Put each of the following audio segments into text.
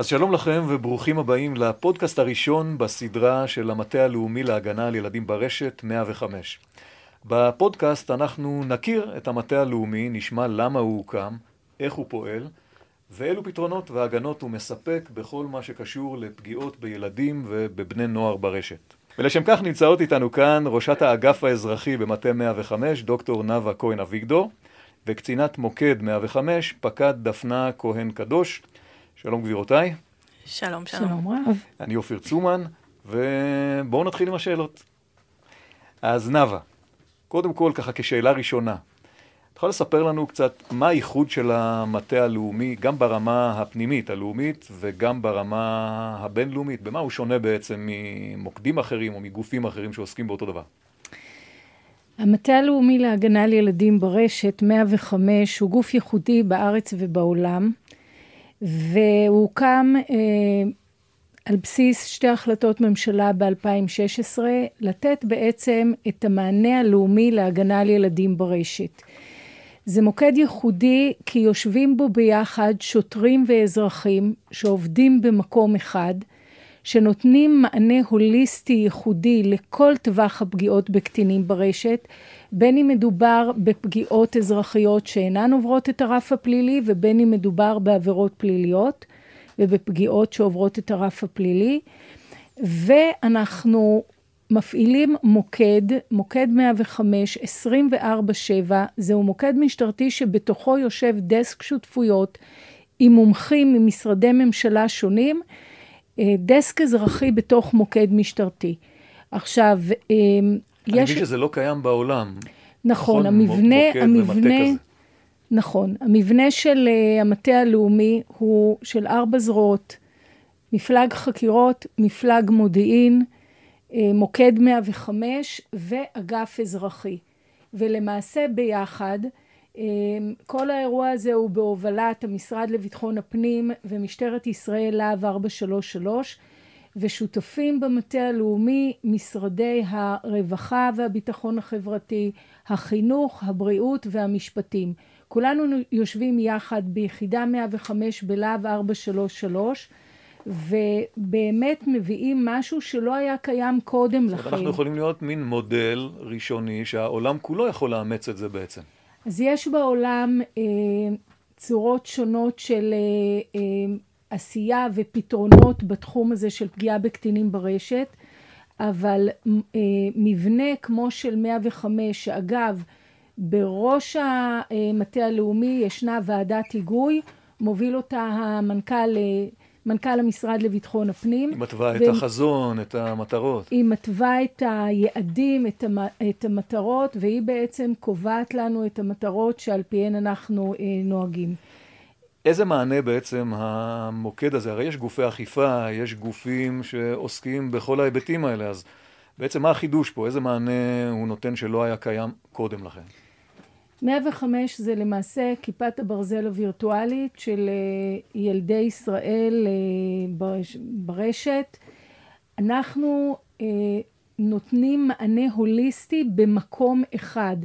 אז שלום לכם וברוכים הבאים לפודקאסט הראשון בסדרה של המטה הלאומי להגנה על ילדים ברשת 105. בפודקאסט אנחנו נכיר את המטה הלאומי, נשמע למה הוא הוקם, איך הוא פועל, ואילו פתרונות והגנות הוא מספק בכל מה שקשור לפגיעות בילדים ובבני נוער ברשת. ולשם כך נמצאות איתנו כאן ראשת האגף האזרחי במטה 105, דוקטור נאוה כהן אביגדור, וקצינת מוקד 105, פקד דפנה כהן קדוש. שלום גבירותיי. שלום, שלום. שלום רב. אני אופיר צומן, ובואו נתחיל עם השאלות. אז נאוה, קודם כל, ככה כשאלה ראשונה, את יכולה לספר לנו קצת מה הייחוד של המטה הלאומי, גם ברמה הפנימית, הלאומית, וגם ברמה הבינלאומית? במה הוא שונה בעצם ממוקדים אחרים או מגופים אחרים שעוסקים באותו דבר? המטה הלאומי להגנה על ילדים ברשת, 105, הוא גוף ייחודי בארץ ובעולם, והוא הוקם אה, על בסיס שתי החלטות ממשלה ב-2016, לתת בעצם את המענה הלאומי להגנה על ילדים ברשת. זה מוקד ייחודי כי יושבים בו ביחד שוטרים ואזרחים שעובדים במקום אחד, שנותנים מענה הוליסטי ייחודי לכל טווח הפגיעות בקטינים ברשת, בין אם מדובר בפגיעות אזרחיות שאינן עוברות את הרף הפלילי ובין אם מדובר בעבירות פליליות ובפגיעות שעוברות את הרף הפלילי. ואנחנו מפעילים מוקד, מוקד 105, 24/7, זהו מוקד משטרתי שבתוכו יושב דסק שותפויות עם מומחים ממשרדי ממשלה שונים, אה, דסק אזרחי בתוך מוקד משטרתי. עכשיו, אה, יש... אני מבין שזה לא קיים בעולם. נכון, המבנה, המבנה, נכון, המבנה של uh, המטה הלאומי הוא של ארבע זרועות, מפלג חקירות, מפלג מודיעין, uh, מוקד 105 ואגף אזרחי. ולמעשה ביחד, uh, כל האירוע הזה הוא בהובלת המשרד לביטחון הפנים ומשטרת ישראל להב 433, ושותפים במטה הלאומי משרדי הרווחה והביטחון החברתי, החינוך, הבריאות והמשפטים. כולנו יושבים יחד ביחידה 105 בלהב 433 ובאמת מביאים משהו שלא היה קיים קודם לכן. אנחנו יכולים להיות מין מודל ראשוני שהעולם כולו יכול לאמץ את זה בעצם. אז יש בעולם אה, צורות שונות של אה, אה, עשייה ופתרונות בתחום הזה של פגיעה בקטינים ברשת, אבל אה, מבנה כמו של 105, שאגב, בראש המטה הלאומי ישנה ועדת היגוי, מוביל אותה המנכ"ל, אה, מנכ"ל המשרד לביטחון הפנים. היא מתווה ו... את החזון, את המטרות. היא מתווה את היעדים, את, המ... את המטרות, והיא בעצם קובעת לנו את המטרות שעל פיהן אנחנו אה, נוהגים. איזה מענה בעצם המוקד הזה? הרי יש גופי אכיפה, יש גופים שעוסקים בכל ההיבטים האלה, אז בעצם מה החידוש פה? איזה מענה הוא נותן שלא היה קיים קודם לכן? 105 זה למעשה כיפת הברזל הווירטואלית של אה, ילדי ישראל אה, ברשת. אנחנו אה, נותנים מענה הוליסטי במקום אחד.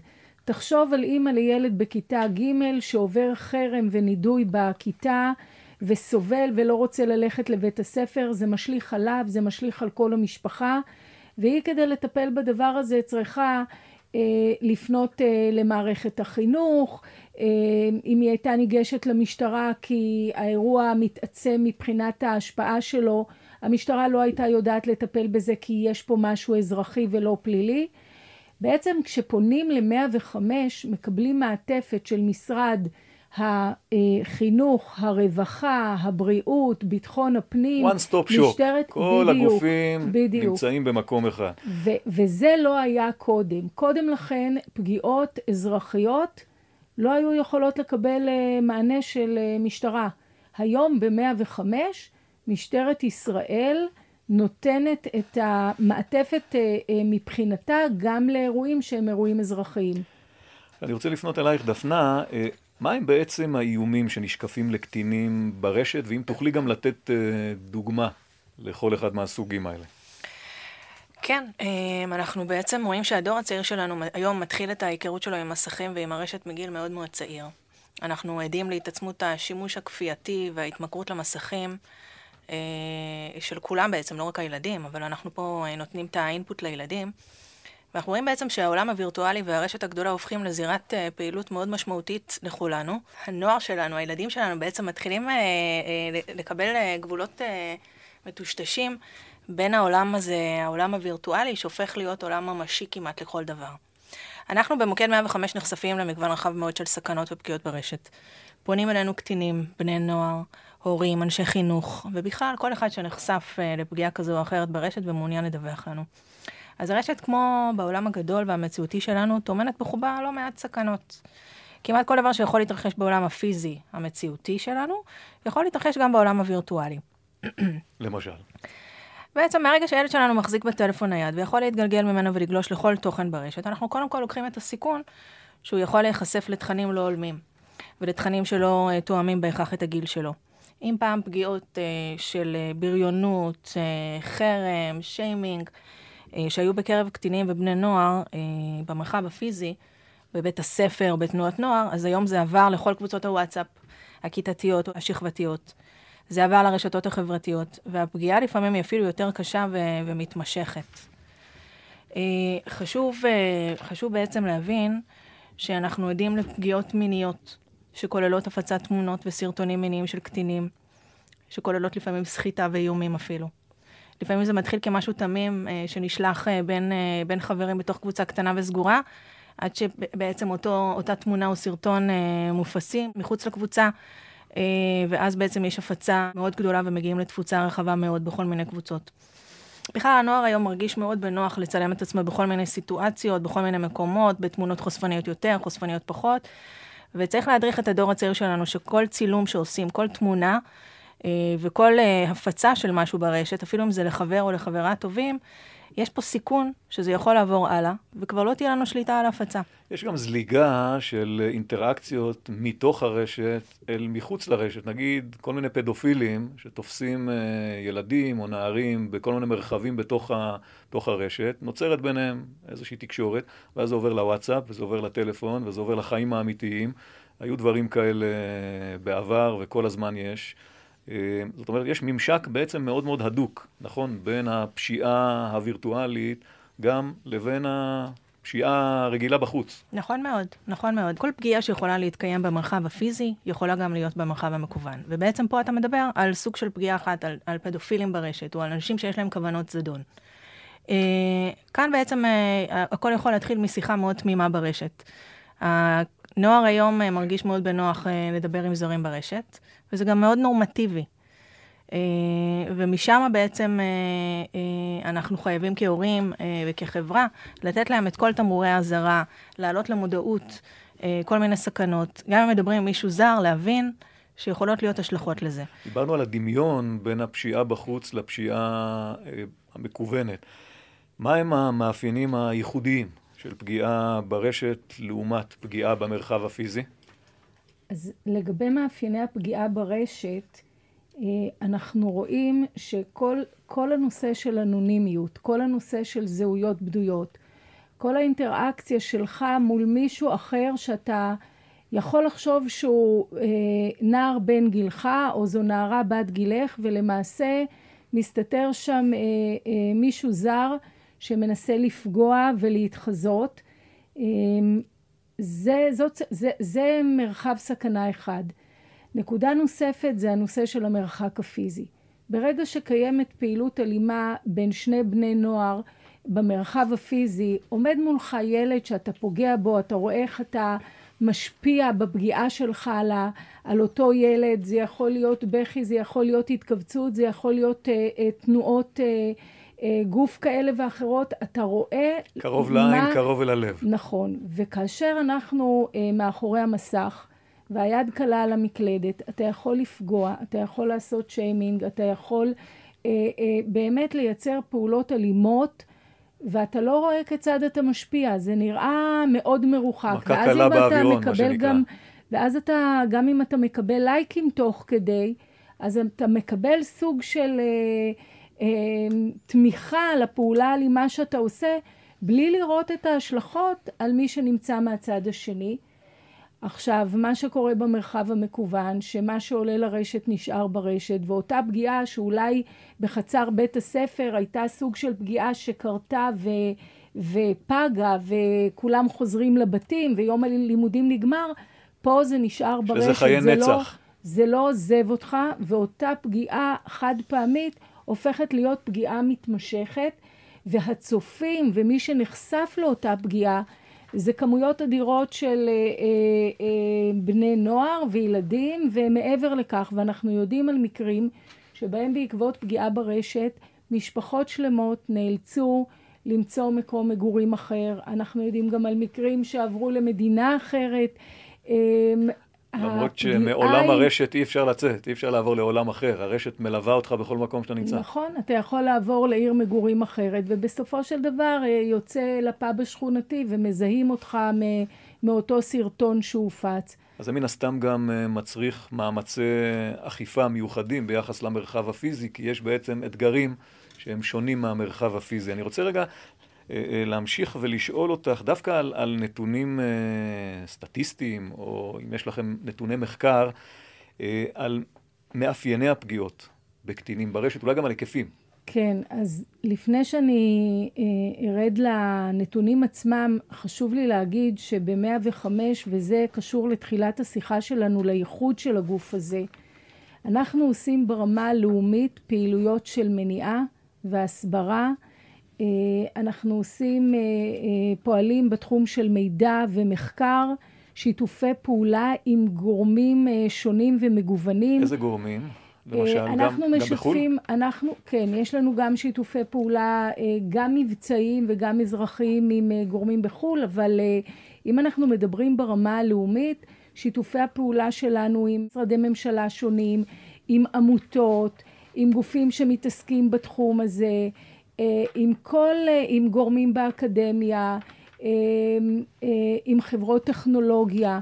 תחשוב על אימא לילד בכיתה ג' שעובר חרם ונידוי בכיתה וסובל ולא רוצה ללכת לבית הספר, זה משליך עליו, זה משליך על כל המשפחה, והיא כדי לטפל בדבר הזה צריכה אה, לפנות אה, למערכת החינוך, אה, אם היא הייתה ניגשת למשטרה כי האירוע מתעצם מבחינת ההשפעה שלו, המשטרה לא הייתה יודעת לטפל בזה כי יש פה משהו אזרחי ולא פלילי. בעצם כשפונים ל-105 מקבלים מעטפת של משרד החינוך, הרווחה, הבריאות, ביטחון הפנים, one stop shop, משטרת, כל בדיוק, הגופים בדיוק. נמצאים במקום אחד. ו- וזה לא היה קודם. קודם לכן פגיעות אזרחיות לא היו יכולות לקבל uh, מענה של uh, משטרה. היום ב-105 משטרת ישראל נותנת את המעטפת אה, אה, מבחינתה גם לאירועים שהם אירועים אזרחיים. אני רוצה לפנות אלייך, דפנה. אה, מה הם בעצם האיומים שנשקפים לקטינים ברשת, ואם תוכלי גם לתת דוגמה לכל אחד מהסוגים האלה? כן, אנחנו בעצם רואים שהדור הצעיר שלנו היום מתחיל את ההיכרות שלו עם מסכים ועם הרשת מגיל מאוד מאוד צעיר. אנחנו עדים להתעצמות השימוש הכפייתי וההתמכרות למסכים. של כולם בעצם, לא רק הילדים, אבל אנחנו פה נותנים את האינפוט לילדים. ואנחנו רואים בעצם שהעולם הווירטואלי והרשת הגדולה הופכים לזירת uh, פעילות מאוד משמעותית לכולנו. הנוער שלנו, הילדים שלנו בעצם מתחילים לקבל גבולות מטושטשים בין העולם הזה, העולם הווירטואלי, שהופך להיות עולם ממשי כמעט לכל דבר. אנחנו במוקד 105 נחשפים למגוון רחב מאוד של סכנות ופגיעות ברשת. פונים אלינו קטינים, בני נוער, הורים, אנשי חינוך, ובכלל כל אחד שנחשף uh, לפגיעה כזו או אחרת ברשת ומעוניין לדווח לנו. אז הרשת, כמו בעולם הגדול והמציאותי שלנו, טומנת בחובה לא מעט סכנות. כמעט כל דבר שיכול להתרחש בעולם הפיזי, המציאותי שלנו, יכול להתרחש גם בעולם הווירטואלי. למשל. בעצם מהרגע שהילד שלנו מחזיק בטלפון נייד ויכול להתגלגל ממנו ולגלוש לכל תוכן ברשת, אנחנו קודם כל לוקחים את הסיכון שהוא יכול להיחשף לתכנים לא הולמים, ולתכנים שלא uh, תואמים בהכרח את הגיל שלו. אם פעם פגיעות uh, של uh, בריונות, uh, חרם, שיימינג, אה, שהיו בקרב קטינים ובני נוער אה, במרחב הפיזי, בבית הספר, בתנועת נוער, אז היום זה עבר לכל קבוצות הוואטסאפ הכיתתיות, השכבתיות. זה עבר לרשתות החברתיות, והפגיעה לפעמים היא אפילו יותר קשה ו- ומתמשכת. אה, חשוב, חשוב בעצם להבין שאנחנו עדים לפגיעות מיניות, שכוללות הפצת תמונות וסרטונים מיניים של קטינים, שכוללות לפעמים סחיטה ואיומים אפילו. לפעמים זה מתחיל כמשהו תמים אה, שנשלח אה, בין, אה, בין חברים בתוך קבוצה קטנה וסגורה, עד שבעצם אותו, אותה תמונה או סרטון אה, מופסים מחוץ לקבוצה, אה, ואז בעצם יש הפצה מאוד גדולה ומגיעים לתפוצה רחבה מאוד בכל מיני קבוצות. בכלל הנוער היום מרגיש מאוד בנוח לצלם את עצמו בכל מיני סיטואציות, בכל מיני מקומות, בתמונות חושפניות יותר, חושפניות פחות. וצריך להדריך את הדור הצעיר שלנו שכל צילום שעושים, כל תמונה, אה, וכל אה, הפצה של משהו ברשת, אפילו אם זה לחבר או לחברה טובים, יש פה סיכון שזה יכול לעבור הלאה, וכבר לא תהיה לנו שליטה על ההפצה. יש גם זליגה של אינטראקציות מתוך הרשת אל מחוץ לרשת. נגיד, כל מיני פדופילים שתופסים אה, ילדים או נערים בכל מיני מרחבים בתוך, ה, בתוך הרשת, נוצרת ביניהם איזושהי תקשורת, ואז זה עובר לוואטסאפ, וזה עובר לטלפון, וזה עובר לחיים האמיתיים. היו דברים כאלה בעבר, וכל הזמן יש. אה, זאת אומרת, יש ממשק בעצם מאוד מאוד הדוק, נכון? בין הפשיעה הווירטואלית גם לבין הפשיעה הרגילה בחוץ. נכון מאוד, נכון מאוד. כל פגיעה שיכולה להתקיים במרחב הפיזי, יכולה גם להיות במרחב המקוון. ובעצם פה אתה מדבר על סוג של פגיעה אחת, על, על פדופילים ברשת, או על אנשים שיש להם כוונות זדון. Uh, כאן בעצם uh, הכל יכול להתחיל משיחה מאוד תמימה ברשת. הנוער היום uh, מרגיש מאוד בנוח לדבר עם זרים ברשת. וזה גם מאוד נורמטיבי. Uh, ומשם בעצם uh, uh, אנחנו חייבים כהורים וכחברה לתת להם את כל תמרורי האזהרה, להעלות למודעות כל מיני סכנות. גם אם מדברים עם מישהו זר, להבין שיכולות להיות השלכות לזה. דיברנו על הדמיון בין הפשיעה בחוץ לפשיעה המקוונת. מה הם המאפיינים הייחודיים של פגיעה ברשת לעומת פגיעה במרחב הפיזי? אז לגבי מאפייני הפגיעה ברשת, אה, אנחנו רואים שכל הנושא של אנונימיות, כל הנושא של זהויות בדויות, כל האינטראקציה שלך מול מישהו אחר שאתה יכול לחשוב שהוא אה, נער בן גילך או זו נערה בת גילך ולמעשה מסתתר שם אה, מישהו זר שמנסה לפגוע ולהתחזות. זה, זאת, זה, זה מרחב סכנה אחד. נקודה נוספת זה הנושא של המרחק הפיזי. ברגע שקיימת פעילות אלימה בין שני בני נוער במרחב הפיזי, עומד מולך ילד שאתה פוגע בו, אתה רואה איך אתה משפיע בפגיעה שלך על, ה, על אותו ילד, זה יכול להיות בכי, זה יכול להיות התכווצות, זה יכול להיות אה, אה, תנועות אה, גוף כאלה ואחרות, אתה רואה... קרוב לעין, מה... קרוב אל הלב. נכון, וכאשר אנחנו אה, מאחורי המסך, והיד קלה על המקלדת, אתה יכול לפגוע, אתה יכול לעשות שיימינג, אתה יכול אה, אה, באמת לייצר פעולות אלימות, ואתה לא רואה כיצד אתה משפיע, זה נראה מאוד מרוחק. מכה קלה באווירון, מה שנקרא. גם, ואז אתה, גם אם אתה מקבל לייקים תוך כדי, אז אתה מקבל סוג של... אה, תמיכה לפעולה האלימה שאתה עושה, בלי לראות את ההשלכות על מי שנמצא מהצד השני. עכשיו, מה שקורה במרחב המקוון, שמה שעולה לרשת נשאר ברשת, ואותה פגיעה שאולי בחצר בית הספר הייתה סוג של פגיעה שקרתה ו... ופגה וכולם חוזרים לבתים ויום הלימודים נגמר, פה זה נשאר ברשת. שזה חיי זה נצח. לא, זה לא עוזב אותך, ואותה פגיעה חד פעמית הופכת להיות פגיעה מתמשכת, והצופים ומי שנחשף לאותה פגיעה זה כמויות אדירות של אה, אה, אה, בני נוער וילדים, ומעבר לכך, ואנחנו יודעים על מקרים שבהם בעקבות פגיעה ברשת, משפחות שלמות נאלצו למצוא מקום מגורים אחר. אנחנו יודעים גם על מקרים שעברו למדינה אחרת. אה, למרות שמעולם הרשת אי אפשר לצאת, אי אפשר לעבור לעולם אחר. הרשת מלווה אותך בכל מקום שאתה נמצא. נכון, אתה יכול לעבור לעיר מגורים אחרת, ובסופו של דבר אה, יוצא לפאב השכונתי ומזהים אותך מאותו סרטון שהופץ. אז זה מן הסתם גם אה, מצריך מאמצי אכיפה מיוחדים ביחס למרחב הפיזי, כי יש בעצם אתגרים שהם שונים מהמרחב הפיזי. אני רוצה רגע אה, אה, להמשיך ולשאול אותך דווקא על, על נתונים אה, סטטיסטיים, או אם יש לכם נתוני מחקר, על מאפייני הפגיעות בקטינים ברשת, אולי גם על היקפים. כן, אז לפני שאני ארד לנתונים עצמם, חשוב לי להגיד שב-105, וזה קשור לתחילת השיחה שלנו, לייחוד של הגוף הזה, אנחנו עושים ברמה הלאומית פעילויות של מניעה והסברה. אה, אנחנו עושים, אה, אה, פועלים בתחום של מידע ומחקר, שיתופי פעולה עם גורמים שונים ומגוונים. איזה גורמים? למשל, אנחנו גם, משתפים, גם בחו"ל? אנחנו, כן, יש לנו גם שיתופי פעולה, גם מבצעיים וגם אזרחיים עם גורמים בחו"ל, אבל אם אנחנו מדברים ברמה הלאומית, שיתופי הפעולה שלנו עם משרדי ממשלה שונים, עם עמותות, עם גופים שמתעסקים בתחום הזה, עם כל, אה, עם גורמים באקדמיה, אה, עם חברות טכנולוגיה,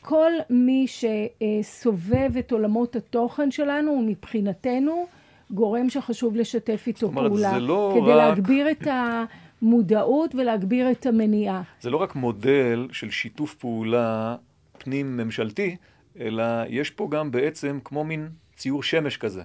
כל מי שסובב את עולמות התוכן שלנו הוא מבחינתנו גורם שחשוב לשתף איתו אומרת, פעולה. לא כדי רק... להגביר את המודעות ולהגביר את המניעה. זה לא רק מודל של שיתוף פעולה פנים ממשלתי, אלא יש פה גם בעצם כמו מין ציור שמש כזה.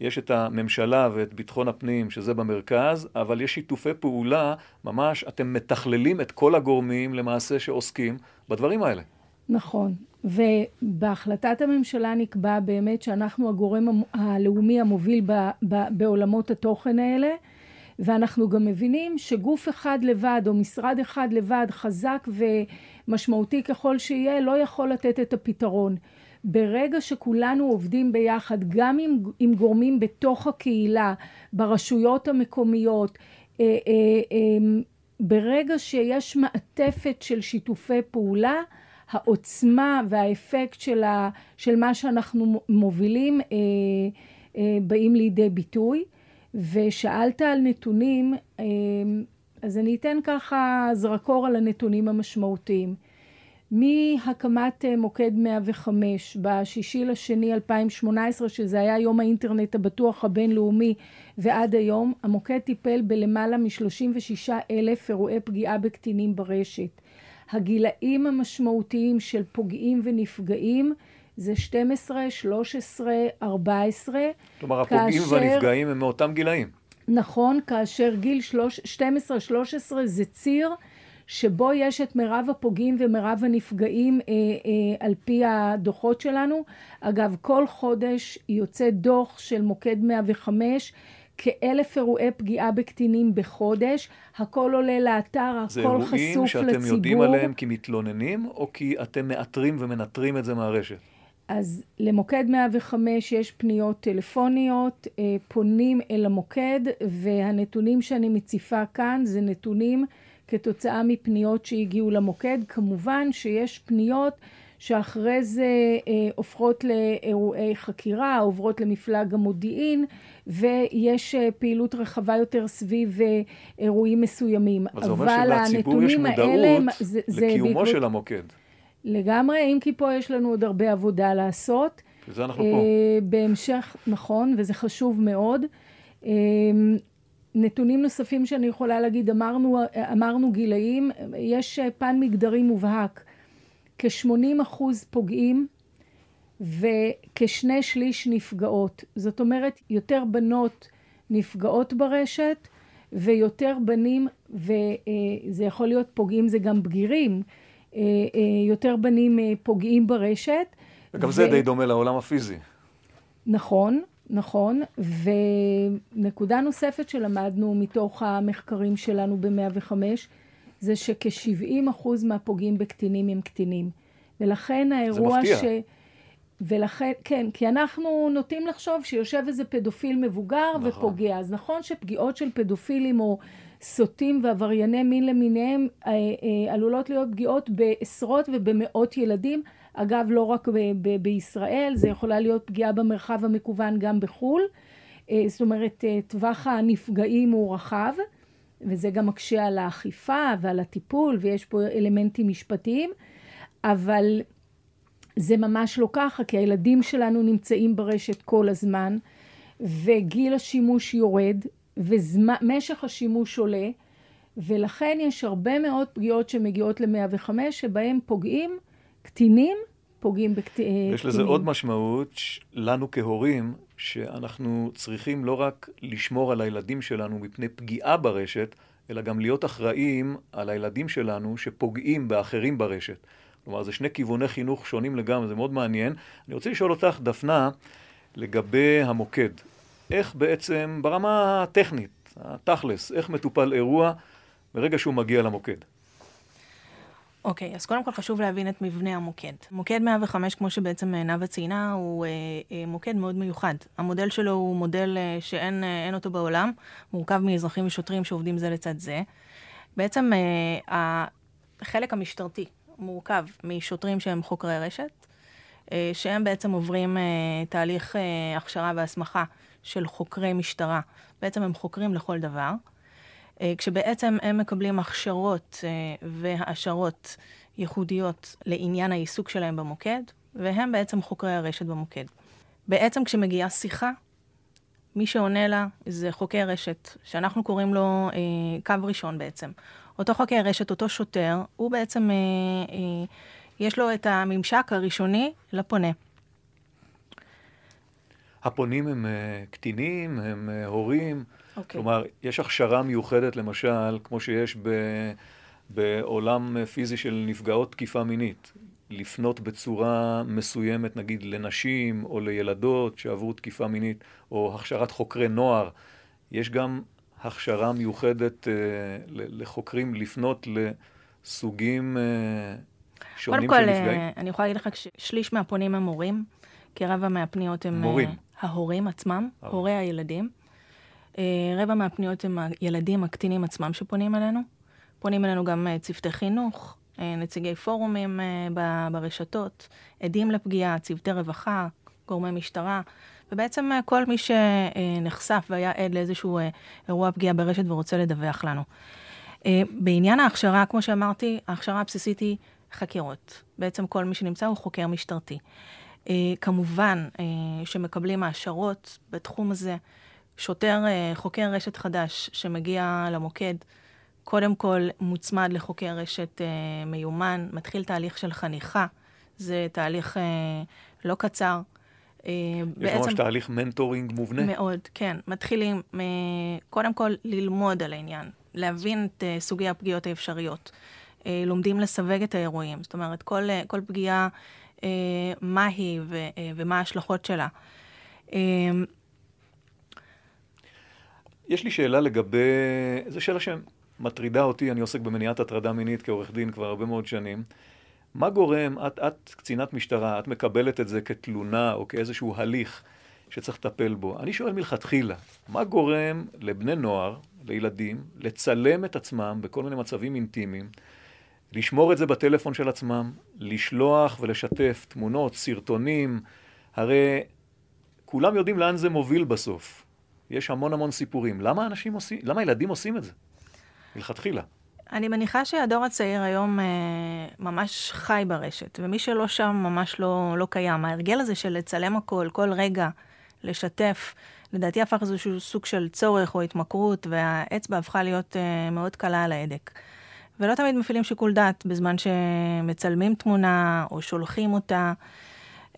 יש את הממשלה ואת ביטחון הפנים, שזה במרכז, אבל יש שיתופי פעולה, ממש, אתם מתכללים את כל הגורמים למעשה שעוסקים בדברים האלה. נכון, ובהחלטת הממשלה נקבע באמת שאנחנו הגורם הלאומי המוביל ב, ב, בעולמות התוכן האלה, ואנחנו גם מבינים שגוף אחד לבד או משרד אחד לבד, חזק ומשמעותי ככל שיהיה, לא יכול לתת את הפתרון. ברגע שכולנו עובדים ביחד, גם עם, עם גורמים בתוך הקהילה, ברשויות המקומיות, אה, אה, אה, ברגע שיש מעטפת של שיתופי פעולה, העוצמה והאפקט של, ה, של מה שאנחנו מובילים באים לידי ביטוי. ושאלת על נתונים, אז אני אתן ככה זרקור על הנתונים המשמעותיים. מהקמת אה, מוקד 105 בשישי לשני 2018, שזה היה יום האינטרנט הבטוח הבינלאומי, ועד היום, המוקד טיפל בלמעלה מ-36 אלף אירועי פגיעה בקטינים ברשת. הגילאים המשמעותיים של פוגעים ונפגעים זה 12, 13, 14. כלומר, הפוגעים כאשר... והנפגעים הם מאותם גילאים. נכון, כאשר גיל 12-13 זה ציר שבו יש את מירב הפוגעים ומירב הנפגעים אה, אה, על פי הדוחות שלנו. אגב, כל חודש יוצא דוח של מוקד 105, כאלף אירועי פגיעה בקטינים בחודש, הכל עולה לאתר, הכל חשוף לציבור. זה אירועים שאתם יודעים עליהם כי מתלוננים, או כי אתם מאתרים ומנטרים את זה מהרשת? אז למוקד 105 יש פניות טלפוניות, אה, פונים אל המוקד, והנתונים שאני מציפה כאן זה נתונים כתוצאה מפניות שהגיעו למוקד. כמובן שיש פניות שאחרי זה אה, הופכות לאירועי חקירה, עוברות למפלג המודיעין, ויש אה, פעילות רחבה יותר סביב אה, אירועים מסוימים. אבל זה אומר שלציבור יש מודעות זה, לקיומו בעקבות... של המוקד. לגמרי, אם כי פה יש לנו עוד הרבה עבודה לעשות. וזה אנחנו פה. בהמשך, נכון, וזה חשוב מאוד. נתונים נוספים שאני יכולה להגיד, אמרנו, אמרנו גילאים, יש פן מגדרי מובהק. כ-80 אחוז פוגעים וכשני שליש נפגעות. זאת אומרת, יותר בנות נפגעות ברשת ויותר בנים, וזה יכול להיות פוגעים, זה גם בגירים, יותר בנים פוגעים ברשת. וגם ו... זה די דומה לעולם הפיזי. נכון, נכון, ונקודה נוספת שלמדנו מתוך המחקרים שלנו ב-105, זה שכ-70 אחוז מהפוגעים בקטינים הם קטינים. ולכן האירוע ש... זה מפתיע. ולכן, כן, כי אנחנו נוטים לחשוב שיושב איזה פדופיל מבוגר נכון. ופוגע. אז נכון שפגיעות של פדופילים או סוטים ועברייני מין למיניהם אה, אה, עלולות להיות פגיעות בעשרות ובמאות ילדים. אגב, לא רק ב- ב- בישראל, זה יכולה להיות פגיעה במרחב המקוון גם בחו"ל. אה, זאת אומרת, אה, טווח הנפגעים הוא רחב, וזה גם מקשה על האכיפה ועל הטיפול, ויש פה אלמנטים משפטיים, אבל זה ממש לא ככה, כי הילדים שלנו נמצאים ברשת כל הזמן, וגיל השימוש יורד, ומשך השימוש עולה, ולכן יש הרבה מאוד פגיעות שמגיעות ל-105, שבהם פוגעים קטינים, פוגעים בקטינים. יש לזה עוד משמעות לנו כהורים, שאנחנו צריכים לא רק לשמור על הילדים שלנו מפני פגיעה ברשת, אלא גם להיות אחראים על הילדים שלנו שפוגעים באחרים ברשת. כלומר, זה שני כיווני חינוך שונים לגמרי, זה מאוד מעניין. אני רוצה לשאול אותך, דפנה, לגבי המוקד. איך בעצם, ברמה הטכנית, התכלס, איך מטופל אירוע ברגע שהוא מגיע למוקד? אוקיי, okay, אז קודם כל חשוב להבין את מבנה המוקד. מוקד 105, כמו שבעצם אה, נאוה ציינה, הוא אה, אה, מוקד מאוד מיוחד. המודל שלו הוא מודל אה, שאין אה, אותו בעולם, מורכב מאזרחים ושוטרים שעובדים זה לצד זה. בעצם אה, החלק המשטרתי מורכב משוטרים שהם חוקרי רשת, אה, שהם בעצם עוברים אה, תהליך אה, הכשרה והסמכה של חוקרי משטרה. בעצם הם חוקרים לכל דבר. כשבעצם הם מקבלים הכשרות והעשרות ייחודיות לעניין העיסוק שלהם במוקד, והם בעצם חוקרי הרשת במוקד. בעצם כשמגיעה שיחה, מי שעונה לה זה חוקר רשת, שאנחנו קוראים לו אה, קו ראשון בעצם. אותו חוקר רשת, אותו שוטר, הוא בעצם, אה, אה, יש לו את הממשק הראשוני לפונה. הפונים הם uh, קטינים, הם uh, הורים. Okay. אוקיי. כלומר, יש הכשרה מיוחדת, למשל, כמו שיש ב, בעולם פיזי של נפגעות תקיפה מינית. לפנות בצורה מסוימת, נגיד, לנשים או לילדות שעברו תקיפה מינית, או הכשרת חוקרי נוער. יש גם הכשרה מיוחדת אה, לחוקרים לפנות לסוגים אה, שונים של נפגעים? קודם כל, אני יכולה להגיד לך ששליש מהפונים הם מורים, כי רבע מהפניות הם... מורים. ההורים עצמם, אה. הורי הילדים. רבע מהפניות הם הילדים הקטינים עצמם שפונים אלינו. פונים אלינו גם צוותי חינוך, נציגי פורומים ברשתות, עדים לפגיעה, צוותי רווחה, גורמי משטרה. ובעצם אה, כל מי שנחשף והיה עד לאיזשהו אה, אירוע פגיעה ברשת ורוצה לדווח לנו. אה, בעניין ההכשרה, כמו שאמרתי, ההכשרה הבסיסית היא חקירות. בעצם כל מי שנמצא הוא חוקר משטרתי. כמובן שמקבלים העשרות בתחום הזה. שוטר, חוקר רשת חדש שמגיע למוקד, קודם כל מוצמד לחוקר רשת מיומן, מתחיל תהליך של חניכה. זה תהליך לא קצר. אה, יש בעצם... ממש תהליך מנטורינג מובנה. מאוד, כן. מתחילים אה, קודם כל ללמוד על העניין, להבין את אה, סוגי הפגיעות האפשריות. לומדים לסווג את האירועים, זאת אומרת, כל, כל פגיעה, מה היא ומה ההשלכות שלה. יש לי שאלה לגבי, זו שאלה שמטרידה אותי, אני עוסק במניעת הטרדה מינית כעורך דין כבר הרבה מאוד שנים. מה גורם, את, את קצינת משטרה, את מקבלת את זה כתלונה או כאיזשהו הליך שצריך לטפל בו. אני שואל מלכתחילה, מה גורם לבני נוער, לילדים, לצלם את עצמם בכל מיני מצבים אינטימיים, לשמור את זה בטלפון של עצמם, לשלוח ולשתף תמונות, סרטונים, הרי כולם יודעים לאן זה מוביל בסוף. יש המון המון סיפורים. למה אנשים עושים, למה ילדים עושים את זה? מלכתחילה. אני מניחה שהדור הצעיר היום אה, ממש חי ברשת, ומי שלא שם ממש לא, לא קיים. ההרגל הזה של לצלם הכל, כל רגע, לשתף, לדעתי הפך איזשהו סוג של צורך או התמכרות, והאצבע הפכה להיות אה, מאוד קלה על ההדק. ולא תמיד מפעילים שיקול דעת בזמן שמצלמים תמונה או שולחים אותה.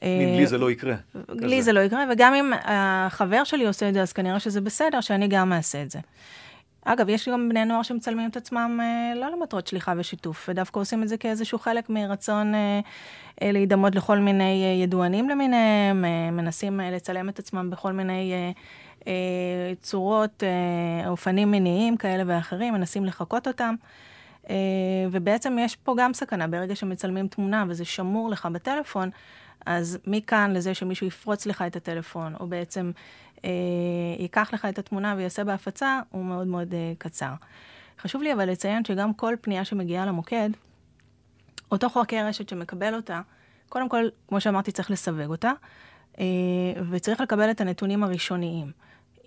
מין, לי זה לא יקרה. לי כזה. זה לא יקרה, וגם אם החבר שלי עושה את זה, אז כנראה שזה בסדר שאני גם אעשה את זה. אגב, יש גם בני נוער שמצלמים את עצמם אה, לא למטרות שליחה ושיתוף, ודווקא עושים את זה כאיזשהו חלק מרצון אה, אה, להידמות לכל מיני אה, ידוענים למיניהם, אה, מנסים אה, לצלם את עצמם בכל מיני אה, אה, צורות, אה, אופנים מיניים כאלה ואחרים, מנסים לחקות אותם. אה, ובעצם יש פה גם סכנה, ברגע שמצלמים תמונה וזה שמור לך בטלפון, אז מכאן לזה שמישהו יפרוץ לך את הטלפון, או בעצם אה, ייקח לך את התמונה ויעשה בהפצה, הוא מאוד מאוד אה, קצר. חשוב לי אבל לציין שגם כל פנייה שמגיעה למוקד, אותו חוקר רשת שמקבל אותה, קודם כל, כמו שאמרתי, צריך לסווג אותה, אה, וצריך לקבל את הנתונים הראשוניים.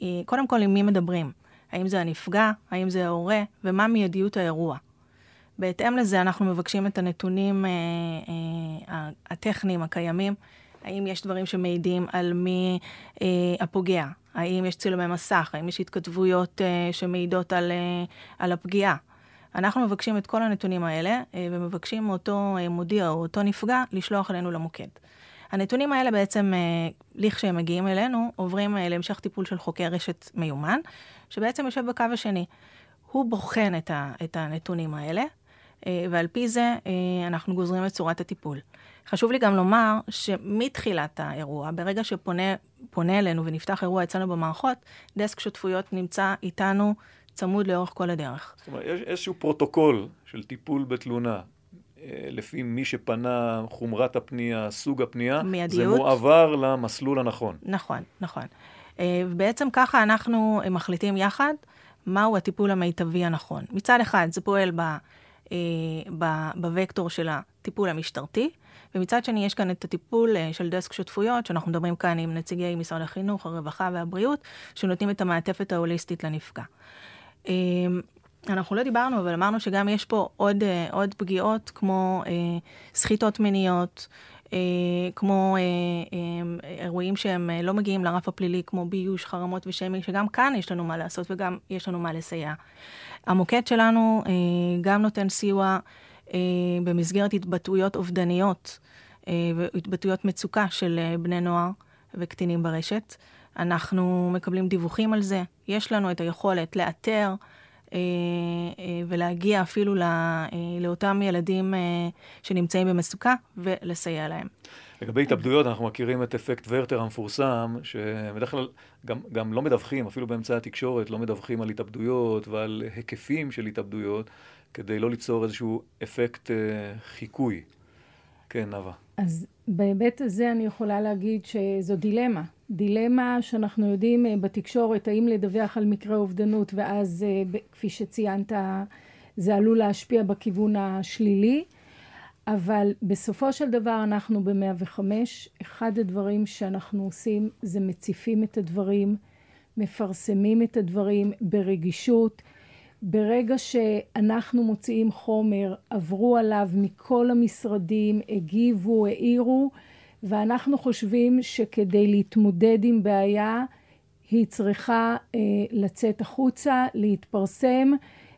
אה, קודם כל, עם מי מדברים? האם זה הנפגע, האם זה ההורה, ומה מיידיות האירוע. בהתאם לזה אנחנו מבקשים את הנתונים אה, אה, הטכניים הקיימים, האם יש דברים שמעידים על מי אה, הפוגע, האם יש צילומי מסך, האם יש התכתבויות אה, שמעידות על, אה, על הפגיעה. אנחנו מבקשים את כל הנתונים האלה, אה, ומבקשים מאותו אה, מודיע או אותו נפגע לשלוח אלינו למוקד. הנתונים האלה בעצם, אה, לכשהם מגיעים אלינו, עוברים אה, להמשך טיפול של חוקר רשת מיומן, שבעצם יושב בקו השני. הוא בוחן את, ה, את הנתונים האלה, ועל פי זה אה, אנחנו גוזרים את צורת הטיפול. חשוב לי גם לומר שמתחילת האירוע, ברגע שפונה אלינו ונפתח אירוע אצלנו במערכות, דסק שותפויות נמצא איתנו צמוד לאורך כל הדרך. זאת אומרת, יש איזשהו פרוטוקול של טיפול בתלונה. אה, לפי מי שפנה, חומרת הפנייה, סוג הפנייה, מיידיות. זה מועבר למסלול הנכון. נכון, נכון. ובעצם ככה אנחנו מחליטים יחד מהו הטיפול המיטבי הנכון. מצד אחד, זה פועל ב, ב, בווקטור של הטיפול המשטרתי, ומצד שני יש כאן את הטיפול של דסק שותפויות, שאנחנו מדברים כאן עם נציגי משרד החינוך, הרווחה והבריאות, שנותנים את המעטפת ההוליסטית לנפגע. אנחנו לא דיברנו, אבל אמרנו שגם יש פה עוד, עוד פגיעות כמו אה, סחיטות מיניות, אה, כמו אה, אה, אירועים שהם אה, לא מגיעים לרף הפלילי, כמו ביוש, חרמות ושיימינג, שגם כאן יש לנו מה לעשות וגם יש לנו מה לסייע. המוקד שלנו אה, גם נותן סיוע אה, במסגרת התבטאויות אובדניות אה, והתבטאויות מצוקה של אה, בני נוער וקטינים ברשת. אנחנו מקבלים דיווחים על זה, יש לנו את היכולת לאתר ולהגיע אפילו לאותם ילדים שנמצאים במצוקה ולסייע להם. לגבי התאבדויות, אנחנו מכירים את אפקט ורטר המפורסם, שבדרך כלל גם, גם לא מדווחים, אפילו באמצעי התקשורת, לא מדווחים על התאבדויות ועל היקפים של התאבדויות, כדי לא ליצור איזשהו אפקט אה, חיקוי. כן, נאוה. אז בהיבט הזה אני יכולה להגיד שזו דילמה. דילמה שאנחנו יודעים בתקשורת, האם לדווח על מקרה אובדנות, ואז, כפי שציינת, זה עלול להשפיע בכיוון השלילי. אבל בסופו של דבר אנחנו ב-105, אחד הדברים שאנחנו עושים זה מציפים את הדברים, מפרסמים את הדברים ברגישות. ברגע שאנחנו מוציאים חומר, עברו עליו מכל המשרדים, הגיבו, העירו, ואנחנו חושבים שכדי להתמודד עם בעיה, היא צריכה אה, לצאת החוצה, להתפרסם,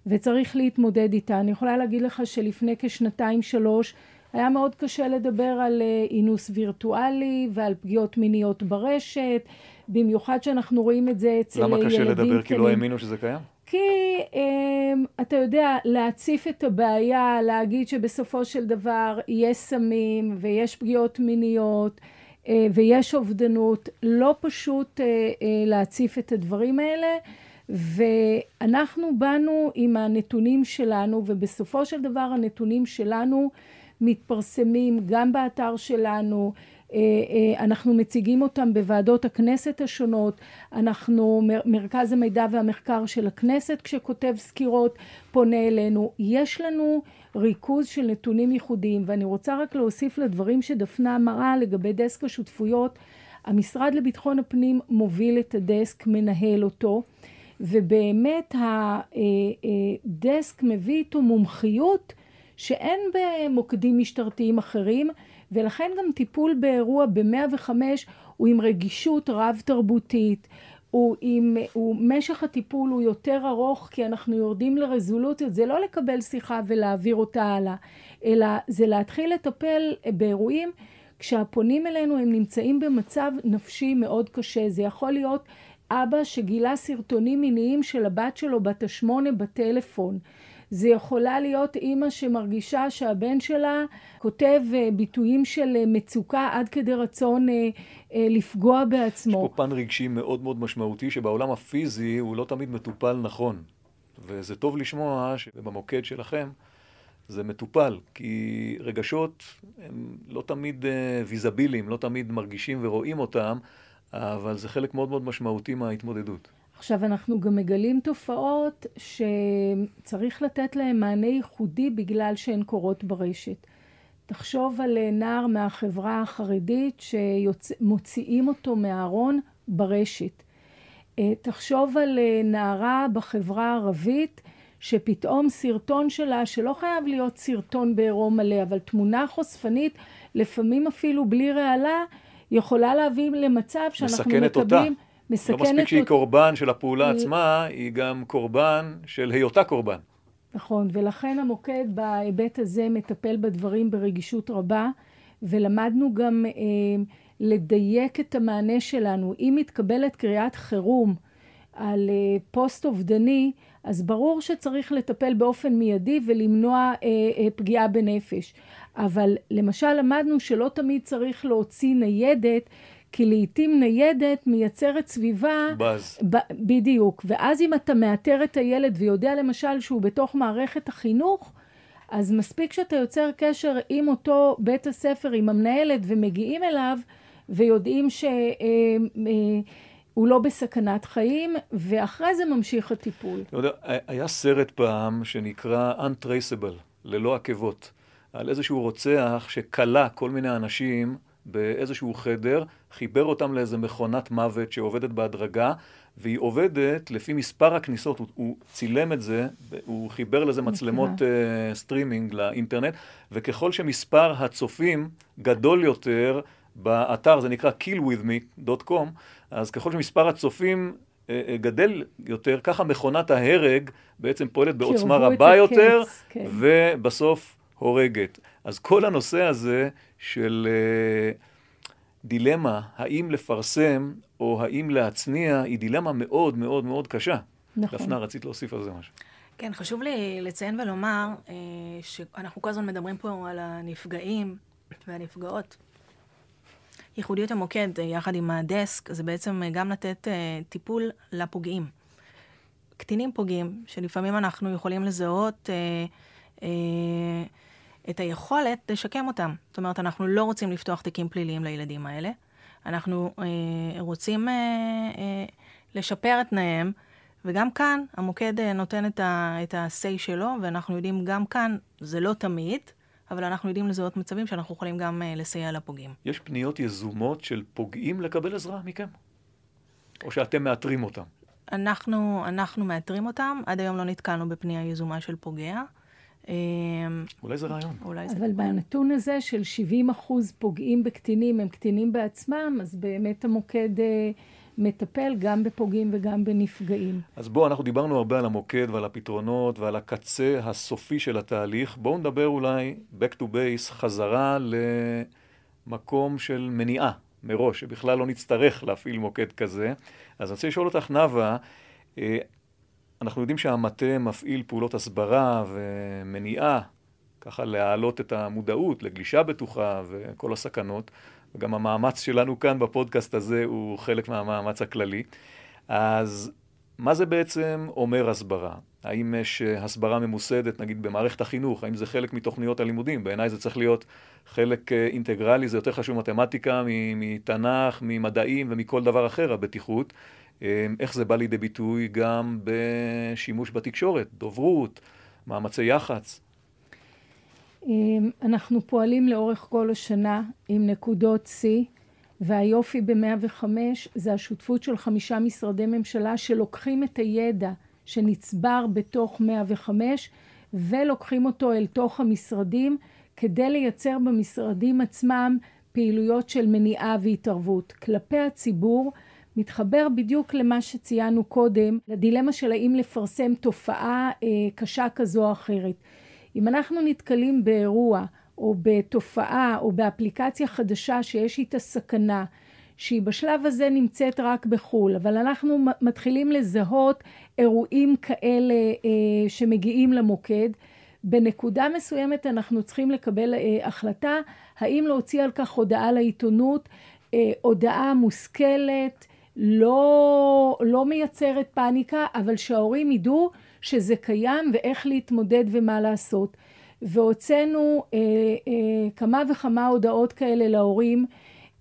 וצריך להתמודד איתה. אני יכולה להגיד לך שלפני כשנתיים שלוש היה מאוד קשה לדבר על אינוס וירטואלי ועל פגיעות מיניות ברשת, במיוחד שאנחנו רואים את זה אצל ילדים למה קשה לדבר? כי לא האמינו שזה קיים? כי אתה יודע, להציף את הבעיה, להגיד שבסופו של דבר יש סמים ויש פגיעות מיניות ויש אובדנות, לא פשוט להציף את הדברים האלה. ואנחנו באנו עם הנתונים שלנו, ובסופו של דבר הנתונים שלנו מתפרסמים גם באתר שלנו, אנחנו מציגים אותם בוועדות הכנסת השונות, אנחנו, מרכז המידע והמחקר של הכנסת כשכותב סקירות פונה אלינו, יש לנו ריכוז של נתונים ייחודיים ואני רוצה רק להוסיף לדברים שדפנה אמרה לגבי דסק השותפויות, המשרד לביטחון הפנים מוביל את הדסק, מנהל אותו ובאמת הדסק מביא איתו מומחיות שאין במוקדים משטרתיים אחרים ולכן גם טיפול באירוע ב-105 הוא עם רגישות רב תרבותית, הוא, עם, הוא משך הטיפול הוא יותר ארוך כי אנחנו יורדים לרזולוציות, זה לא לקבל שיחה ולהעביר אותה הלאה, אלא זה להתחיל לטפל באירועים כשהפונים אלינו הם נמצאים במצב נפשי מאוד קשה. זה יכול להיות אבא שגילה סרטונים מיניים של הבת שלו בת השמונה בטלפון. זה יכולה להיות אימא שמרגישה שהבן שלה כותב אה, ביטויים של אה, מצוקה עד כדי רצון אה, לפגוע בעצמו. יש פה פן רגשי מאוד מאוד משמעותי שבעולם הפיזי הוא לא תמיד מטופל נכון. וזה טוב לשמוע שבמוקד שלכם זה מטופל, כי רגשות הם לא תמיד ויזביליים, לא תמיד מרגישים ורואים אותם, אבל זה חלק מאוד מאוד משמעותי מההתמודדות. עכשיו, אנחנו גם מגלים תופעות שצריך לתת להן מענה ייחודי בגלל שהן קורות ברשת. תחשוב על נער מהחברה החרדית שמוציאים אותו מהארון ברשת. תחשוב על נערה בחברה הערבית שפתאום סרטון שלה, שלא חייב להיות סרטון בעירום מלא, אבל תמונה חושפנית, לפעמים אפילו בלי רעלה, יכולה להביא למצב שאנחנו מקבלים... מסכנת אותה. מסכנת... לא מספיק שהיא קורבן של הפעולה היא... עצמה, היא גם קורבן של היותה קורבן. נכון, ולכן המוקד בהיבט הזה מטפל בדברים ברגישות רבה, ולמדנו גם אה, לדייק את המענה שלנו. אם מתקבלת קריאת חירום על אה, פוסט אובדני, אז ברור שצריך לטפל באופן מיידי ולמנוע אה, אה, פגיעה בנפש. אבל למשל למדנו שלא תמיד צריך להוציא ניידת כי לעיתים ניידת מייצרת סביבה... באז. ב, בדיוק. ואז אם אתה מאתר את הילד ויודע למשל שהוא בתוך מערכת החינוך, אז מספיק שאתה יוצר קשר עם אותו בית הספר, עם המנהלת, ומגיעים אליו, ויודעים שהוא אה, אה, לא בסכנת חיים, ואחרי זה ממשיך הטיפול. אתה יודע, היה סרט פעם שנקרא Untraceable, ללא עקבות, על איזשהו רוצח שכלא כל מיני אנשים באיזשהו חדר, חיבר אותם לאיזה מכונת מוות שעובדת בהדרגה, והיא עובדת לפי מספר הכניסות, הוא, הוא צילם את זה, הוא חיבר לזה מצלמות אה, סטרימינג לאינטרנט, וככל שמספר הצופים גדול יותר באתר, זה נקרא killwithme.com, אז ככל שמספר הצופים uh, uh, גדל יותר, ככה מכונת ההרג בעצם פועלת בעוצמה רבה יותר, כן. ובסוף הורגת. אז כל הנושא הזה של uh, דילמה האם לפרסם או האם להצניע, היא דילמה מאוד מאוד מאוד קשה. נכון. דפנה, רצית להוסיף על זה משהו. כן, חשוב לי לציין ולומר uh, שאנחנו כל הזמן מדברים פה על הנפגעים והנפגעות. ייחודיות המוקד, uh, יחד עם הדסק, זה בעצם גם לתת טיפול לפוגעים. קטינים פוגעים, שלפעמים אנחנו יכולים לזהות... Uh, uh, את היכולת לשקם אותם. זאת אומרת, אנחנו לא רוצים לפתוח תיקים פליליים לילדים האלה. אנחנו אה, רוצים אה, אה, לשפר את תנאיהם, וגם כאן המוקד אה, נותן את ה-say שלו, ואנחנו יודעים גם כאן, זה לא תמיד, אבל אנחנו יודעים לזהות מצבים שאנחנו יכולים גם אה, לסייע לפוגעים. יש פניות יזומות של פוגעים לקבל עזרה מכם? או שאתם מאתרים אותם? אנחנו, אנחנו מאתרים אותם, עד היום לא נתקלנו בפנייה יזומה של פוגע. אמ, אולי זה רעיון. אולי זה... אבל בנתון הזה של 70 אחוז פוגעים בקטינים, הם קטינים בעצמם, אז באמת המוקד אה, מטפל גם בפוגעים וגם בנפגעים. אז בואו, אנחנו דיברנו הרבה על המוקד ועל הפתרונות ועל הקצה הסופי של התהליך. בואו נדבר אולי back to base, חזרה למקום של מניעה מראש, שבכלל לא נצטרך להפעיל מוקד כזה. אז אני רוצה לשאול אותך, נאוה, אה, אנחנו יודעים שהמטה מפעיל פעולות הסברה ומניעה, ככה להעלות את המודעות לגלישה בטוחה וכל הסכנות, וגם המאמץ שלנו כאן בפודקאסט הזה הוא חלק מהמאמץ הכללי. אז מה זה בעצם אומר הסברה? האם יש הסברה ממוסדת, נגיד במערכת החינוך? האם זה חלק מתוכניות הלימודים? בעיניי זה צריך להיות חלק אה, אינטגרלי, זה יותר חשוב מתמטיקה, מתנ"ך, ממדעים ומכל דבר אחר, הבטיחות. אמ, איך זה בא לידי ביטוי גם בשימוש בתקשורת, דוברות, מאמצי יח"צ? אמ, אנחנו פועלים לאורך כל השנה עם נקודות שיא, והיופי ב-105 זה השותפות של חמישה משרדי ממשלה שלוקחים את הידע שנצבר בתוך 105 ולוקחים אותו אל תוך המשרדים כדי לייצר במשרדים עצמם פעילויות של מניעה והתערבות. כלפי הציבור מתחבר בדיוק למה שציינו קודם, לדילמה של האם לפרסם תופעה אה, קשה כזו או אחרת. אם אנחנו נתקלים באירוע או בתופעה או באפליקציה חדשה שיש איתה סכנה, שהיא בשלב הזה נמצאת רק בחו"ל, אבל אנחנו מתחילים לזהות אירועים כאלה אה, שמגיעים למוקד, בנקודה מסוימת אנחנו צריכים לקבל אה, החלטה האם להוציא על כך הודעה לעיתונות, אה, הודעה מושכלת, לא, לא מייצרת פאניקה, אבל שההורים ידעו שזה קיים ואיך להתמודד ומה לעשות. והוצאנו אה, אה, כמה וכמה הודעות כאלה להורים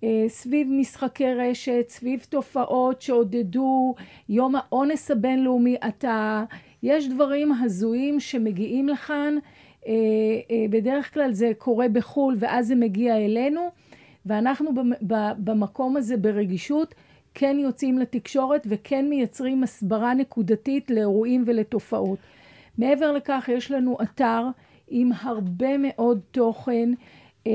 אה, סביב משחקי רשת, סביב תופעות שעודדו יום האונס הבינלאומי. אתה, יש דברים הזויים שמגיעים לכאן, אה, אה, בדרך כלל זה קורה בחו"ל ואז זה מגיע אלינו, ואנחנו במקום הזה ברגישות כן יוצאים לתקשורת וכן מייצרים הסברה נקודתית לאירועים ולתופעות. מעבר לכך יש לנו אתר עם הרבה מאוד תוכן. אה,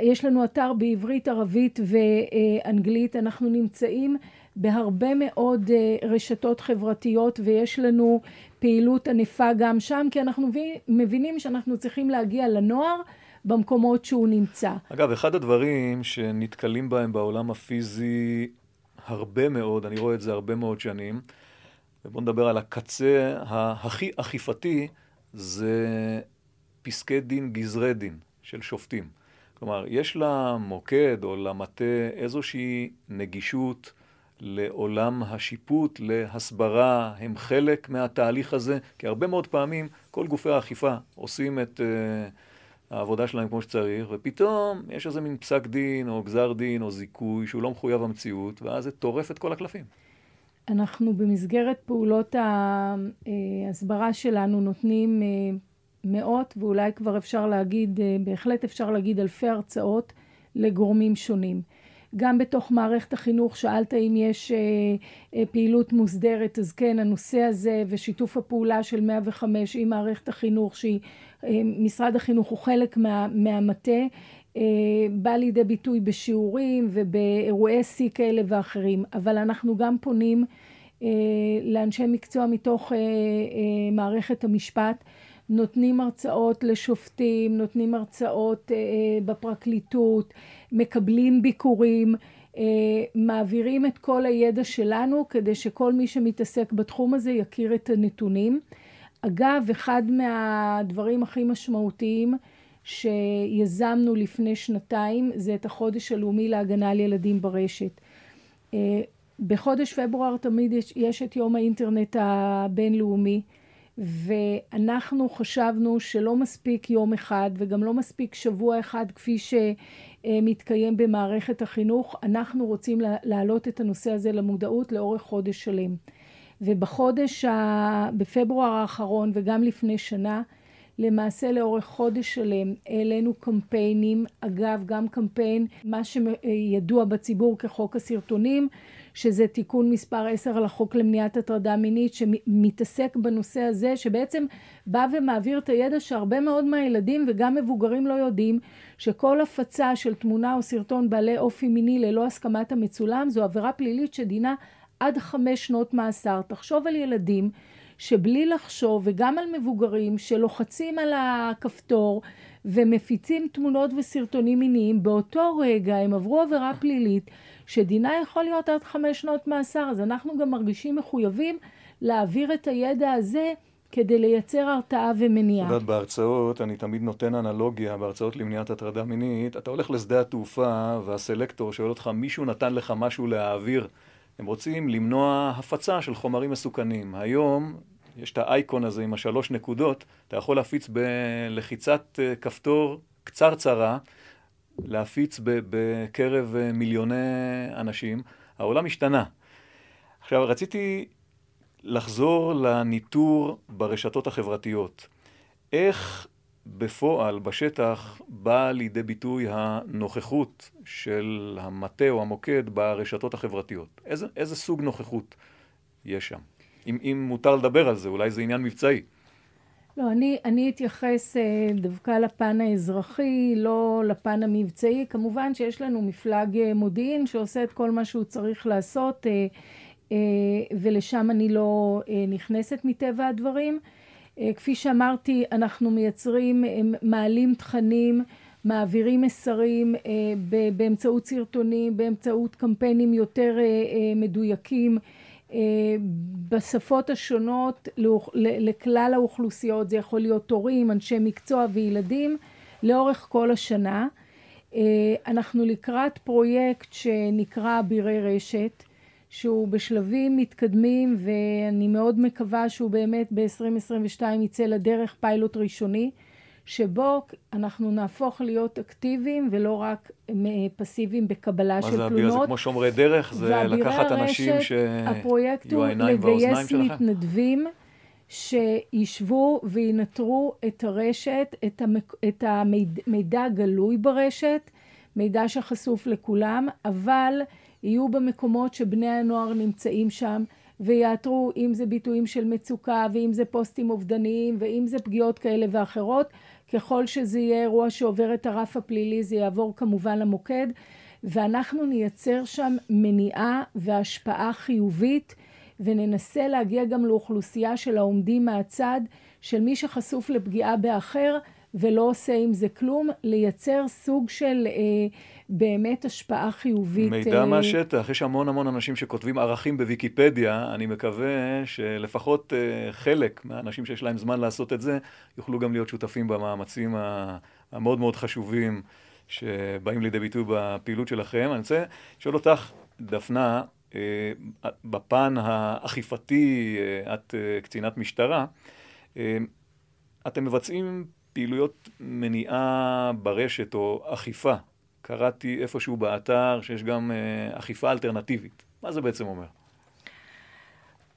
יש לנו אתר בעברית, ערבית ואנגלית. אנחנו נמצאים בהרבה מאוד אה, רשתות חברתיות ויש לנו פעילות ענפה גם שם, כי אנחנו מבינים שאנחנו צריכים להגיע לנוער במקומות שהוא נמצא. אגב, אחד הדברים שנתקלים בהם בעולם הפיזי הרבה מאוד, אני רואה את זה הרבה מאוד שנים, ובואו נדבר על הקצה הכי אכיפתי, זה פסקי דין, גזרי דין של שופטים. כלומר, יש למוקד או למטה איזושהי נגישות לעולם השיפוט, להסברה, הם חלק מהתהליך הזה, כי הרבה מאוד פעמים כל גופי האכיפה עושים את uh, העבודה שלהם כמו שצריך, ופתאום יש איזה מין פסק דין או גזר דין או זיכוי שהוא לא מחויב המציאות, ואז זה טורף את כל הקלפים. אנחנו במסגרת פעולות ההסברה שלנו נותנים אה, מאות ואולי כבר אפשר להגיד, אה, בהחלט אפשר להגיד אלפי הרצאות לגורמים שונים. גם בתוך מערכת החינוך, שאלת אם יש אה, אה, פעילות מוסדרת, אז כן, הנושא הזה ושיתוף הפעולה של 105 עם מערכת החינוך, שהיא, משרד החינוך הוא חלק מה, מהמטה, בא לידי ביטוי בשיעורים ובאירועי שיא כאלה ואחרים, אבל אנחנו גם פונים לאנשי מקצוע מתוך מערכת המשפט. נותנים הרצאות לשופטים, נותנים הרצאות אה, אה, בפרקליטות, מקבלים ביקורים, אה, מעבירים את כל הידע שלנו כדי שכל מי שמתעסק בתחום הזה יכיר את הנתונים. אגב, אחד מהדברים הכי משמעותיים שיזמנו לפני שנתיים זה את החודש הלאומי להגנה על ילדים ברשת. בחודש פברואר תמיד יש, יש את יום האינטרנט הבינלאומי. ואנחנו חשבנו שלא מספיק יום אחד וגם לא מספיק שבוע אחד כפי שמתקיים במערכת החינוך, אנחנו רוצים להעלות את הנושא הזה למודעות לאורך חודש שלם. ובחודש, ה... בפברואר האחרון וגם לפני שנה, למעשה לאורך חודש שלם העלינו קמפיינים, אגב גם קמפיין, מה שידוע בציבור כחוק הסרטונים, שזה תיקון מספר 10 לחוק למניעת הטרדה מינית, שמתעסק בנושא הזה, שבעצם בא ומעביר את הידע שהרבה מאוד מהילדים וגם מבוגרים לא יודעים, שכל הפצה של תמונה או סרטון בעלי אופי מיני ללא הסכמת המצולם, זו עבירה פלילית שדינה עד חמש שנות מאסר. תחשוב על ילדים שבלי לחשוב, וגם על מבוגרים שלוחצים על הכפתור ומפיצים תמונות וסרטונים מיניים, באותו רגע הם עברו עבירה פלילית שדינה יכול להיות עד חמש שנות מאסר, אז אנחנו גם מרגישים מחויבים להעביר את הידע הזה כדי לייצר הרתעה ומניעה. את יודעת, בהרצאות, אני תמיד נותן אנלוגיה, בהרצאות למניעת הטרדה מינית, אתה הולך לשדה התעופה והסלקטור שואל אותך, מישהו נתן לך משהו להעביר. הם רוצים למנוע הפצה של חומרים מסוכנים. היום יש את האייקון הזה עם השלוש נקודות, אתה יכול להפיץ בלחיצת אה, כפתור קצרצרה, להפיץ בקרב אה, מיליוני אנשים. העולם השתנה. עכשיו, רציתי לחזור לניטור ברשתות החברתיות. איך בפועל, בשטח, באה לידי ביטוי הנוכחות של המטה או המוקד ברשתות החברתיות? איזה, איזה סוג נוכחות יש שם? אם, אם מותר לדבר על זה, אולי זה עניין מבצעי. לא, אני, אני אתייחס אה, דווקא לפן האזרחי, לא לפן המבצעי. כמובן שיש לנו מפלג אה, מודיעין שעושה את כל מה שהוא צריך לעשות, אה, ולשם אני לא נכנסת מטבע הדברים. כפי שאמרתי, אנחנו מייצרים, מעלים תכנים, מעבירים מסרים באמצעות סרטונים, באמצעות קמפיינים יותר מדויקים. בשפות השונות לכלל האוכלוסיות, זה יכול להיות הורים, אנשי מקצוע וילדים, לאורך כל השנה. אה, אנחנו לקראת פרויקט שנקרא אבירי רשת, שהוא בשלבים מתקדמים ואני מאוד מקווה שהוא באמת ב-2022 יצא לדרך פיילוט ראשוני. שבו אנחנו נהפוך להיות אקטיביים ולא רק פסיביים בקבלה של תלונות. מה זה? זה כמו שומרי דרך? זה לקחת אנשים שיהיו העיניים והאוזניים שלכם? לגייס מתנדבים שישבו וינטרו את הרשת, את, המק... את המידע הגלוי ברשת, מידע שחשוף לכולם, אבל יהיו במקומות שבני הנוער נמצאים שם. ויעתרו אם זה ביטויים של מצוקה ואם זה פוסטים אובדניים ואם זה פגיעות כאלה ואחרות. ככל שזה יהיה אירוע שעובר את הרף הפלילי זה יעבור כמובן למוקד. ואנחנו נייצר שם מניעה והשפעה חיובית וננסה להגיע גם לאוכלוסייה של העומדים מהצד של מי שחשוף לפגיעה באחר ולא עושה עם זה כלום, לייצר סוג של אה, באמת השפעה חיובית. מידע אה... מהשטח, יש המון המון אנשים שכותבים ערכים בוויקיפדיה, אני מקווה שלפחות אה, חלק מהאנשים שיש להם זמן לעשות את זה, יוכלו גם להיות שותפים במאמצים המאוד מאוד חשובים שבאים לידי ביטוי בפעילות שלכם. אני רוצה לשאול אותך, דפנה, אה, בפן האכיפתי, את קצינת משטרה, אתם מבצעים פעילויות מניעה ברשת או אכיפה. קראתי איפשהו באתר שיש גם אה, אכיפה אלטרנטיבית. מה זה בעצם אומר?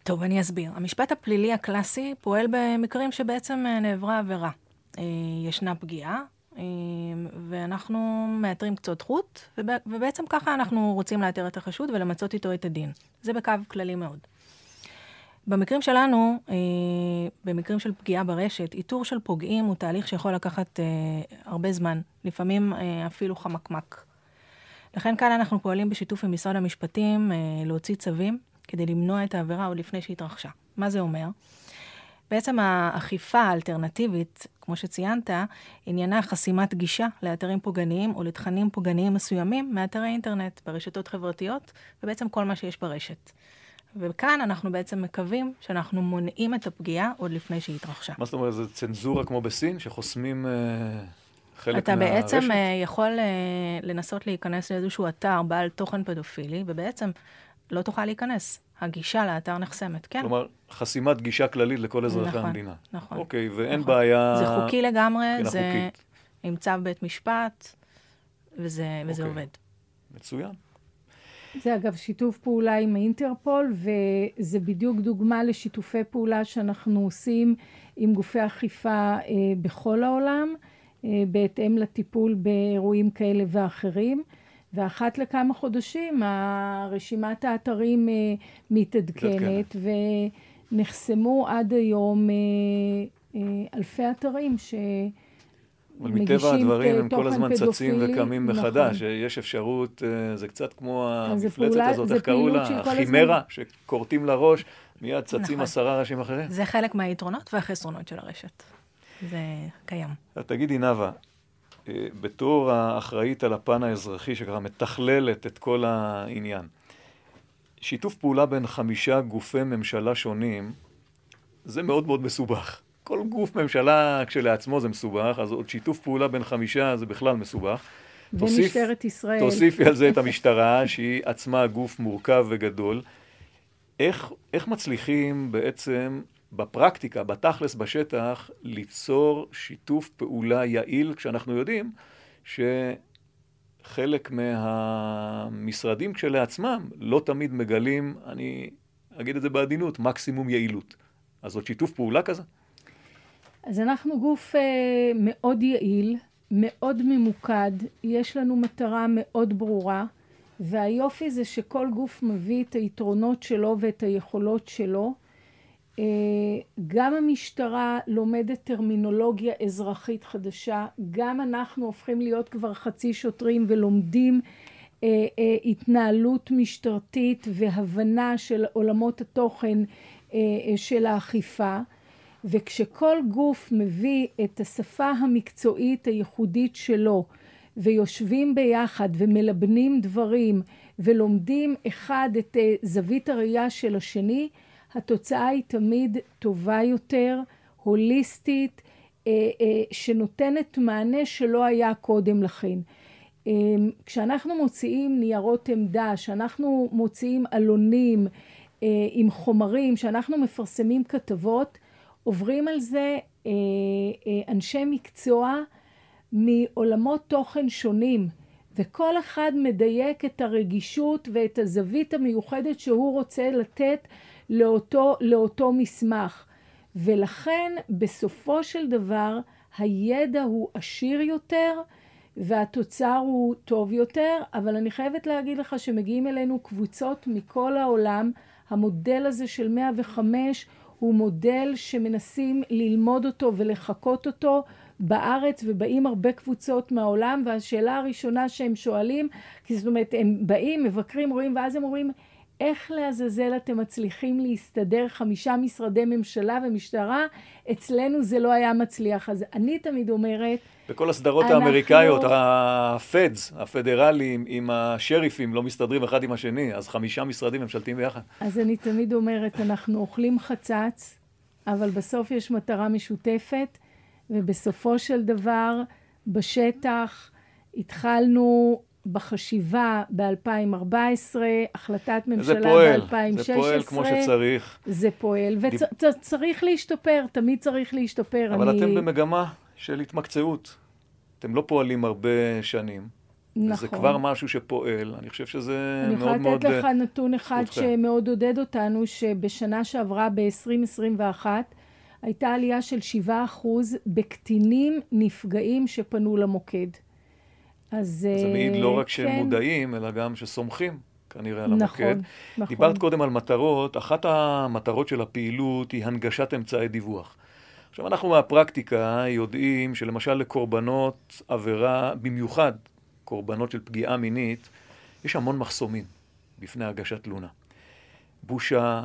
טוב, אני אסביר. המשפט הפלילי הקלאסי פועל במקרים שבעצם אה, נעברה עבירה. אה, ישנה פגיעה, ואנחנו מאתרים קצות חוט, ובעצם ככה אנחנו רוצים לאתר את החשוד ולמצות איתו את הדין. זה בקו כללי מאוד. במקרים שלנו, אה, במקרים של פגיעה ברשת, איתור של פוגעים הוא תהליך שיכול לקחת אה, הרבה זמן, לפעמים אה, אפילו חמקמק. לכן כאן אנחנו פועלים בשיתוף עם משרד המשפטים להוציא צווים כדי למנוע את העבירה עוד לפני שהתרחשה. מה זה אומר? בעצם האכיפה האלטרנטיבית, כמו שציינת, עניינה חסימת גישה לאתרים פוגעניים או לתכנים פוגעניים מסוימים מאתרי אינטרנט ברשתות חברתיות, ובעצם כל מה שיש ברשת. וכאן אנחנו בעצם מקווים שאנחנו מונעים את הפגיעה עוד לפני שהיא התרחשה. מה זאת אומרת, זה צנזורה כמו בסין, שחוסמים... אה, חלק אתה מהרשת? אתה בעצם uh, יכול uh, לנסות להיכנס לאיזשהו אתר בעל תוכן פדופילי, ובעצם לא תוכל להיכנס. הגישה לאתר נחסמת, כן. כלומר, חסימת גישה כללית לכל אזרחי נכון, המדינה. נכון. אוקיי, ואין נכון. בעיה... זה חוקי לגמרי, זה חוקית. עם צו בית משפט, וזה, וזה אוקיי. עובד. מצוין. זה אגב שיתוף פעולה עם האינטרפול, וזה בדיוק דוגמה לשיתופי פעולה שאנחנו עושים עם גופי אכיפה אה, בכל העולם, אה, בהתאם לטיפול באירועים כאלה ואחרים. ואחת לכמה חודשים רשימת האתרים אה, מתעדכנת, ונחסמו עד היום אלפי אתרים ש... אבל מטבע הדברים הם כל הזמן צצים וקמים נכון. מחדש, יש אפשרות, אה, זה קצת כמו המפלצת פעולה, הזאת, איך קראו לה? החימרה, שכורתים לראש, מיד צצים נכון. עשרה ראשים אחרים. זה חלק מהיתרונות והחסרונות של הרשת. זה קיים. תגידי, נאוה, אה, בתור האחראית על הפן האזרחי, שככה מתכללת את כל העניין, שיתוף פעולה בין חמישה גופי ממשלה שונים, זה מאוד מאוד מסובך. כל גוף ממשלה כשלעצמו זה מסובך, אז עוד שיתוף פעולה בין חמישה זה בכלל מסובך. ומשטרת ישראל. תוסיפי על זה את המשטרה, שהיא עצמה גוף מורכב וגדול. איך, איך מצליחים בעצם בפרקטיקה, בתכלס, בשטח, ליצור שיתוף פעולה יעיל, כשאנחנו יודעים שחלק מהמשרדים כשלעצמם לא תמיד מגלים, אני אגיד את זה בעדינות, מקסימום יעילות. אז עוד שיתוף פעולה כזה? אז אנחנו גוף אה, מאוד יעיל, מאוד ממוקד, יש לנו מטרה מאוד ברורה, והיופי זה שכל גוף מביא את היתרונות שלו ואת היכולות שלו. גם המשטרה לומדת טרמינולוגיה אזרחית חדשה, גם אנחנו הופכים להיות כבר חצי שוטרים ולומדים התנהלות משטרתית והבנה של עולמות התוכן של האכיפה. וכשכל גוף מביא את השפה המקצועית הייחודית שלו ויושבים ביחד ומלבנים דברים ולומדים אחד את זווית הראייה של השני, התוצאה היא תמיד טובה יותר, הוליסטית, שנותנת מענה שלא היה קודם לכן. כשאנחנו מוציאים ניירות עמדה, כשאנחנו מוציאים עלונים עם חומרים, כשאנחנו מפרסמים כתבות, עוברים על זה אנשי מקצוע מעולמות תוכן שונים, וכל אחד מדייק את הרגישות ואת הזווית המיוחדת שהוא רוצה לתת לאותו, לאותו מסמך. ולכן בסופו של דבר הידע הוא עשיר יותר והתוצר הוא טוב יותר, אבל אני חייבת להגיד לך שמגיעים אלינו קבוצות מכל העולם, המודל הזה של 105 הוא מודל שמנסים ללמוד אותו ולחקות אותו בארץ ובאים הרבה קבוצות מהעולם והשאלה הראשונה שהם שואלים, כי זאת אומרת הם באים, מבקרים, רואים ואז הם אומרים איך לעזאזל אתם מצליחים להסתדר חמישה משרדי ממשלה ומשטרה, אצלנו זה לא היה מצליח. אז אני תמיד אומרת... וכל הסדרות אנחנו... האמריקאיות, הפדס, הפדרלים עם השריפים לא מסתדרים אחד עם השני, אז חמישה משרדים ממשלתיים ביחד. אז אני תמיד אומרת, אנחנו אוכלים חצץ, אבל בסוף יש מטרה משותפת, ובסופו של דבר, בשטח, התחלנו בחשיבה ב-2014, החלטת ממשלה ב-2016. זה פועל כמו שצריך. זה פועל, וצריך דיב... להשתפר, תמיד צריך להשתפר. אבל אני... אתם במגמה של התמקצעות. אתם לא פועלים הרבה שנים. נכון. וזה כבר משהו שפועל, אני חושב שזה מאוד מאוד... אני יכולה לתת לך נתון אחד שמאוד עודד אותנו, שבשנה שעברה, ב-2021, הייתה עלייה של 7% בקטינים נפגעים שפנו למוקד. אז זה מעיד לא רק שהם כן. מודעים, אלא גם שסומכים כנראה על נכון, המוקד. נכון. דיברת קודם על מטרות, אחת המטרות של הפעילות היא הנגשת אמצעי דיווח. עכשיו, אנחנו מהפרקטיקה יודעים שלמשל לקורבנות עבירה, במיוחד קורבנות של פגיעה מינית, יש המון מחסומים בפני הגשת תלונה. בושה,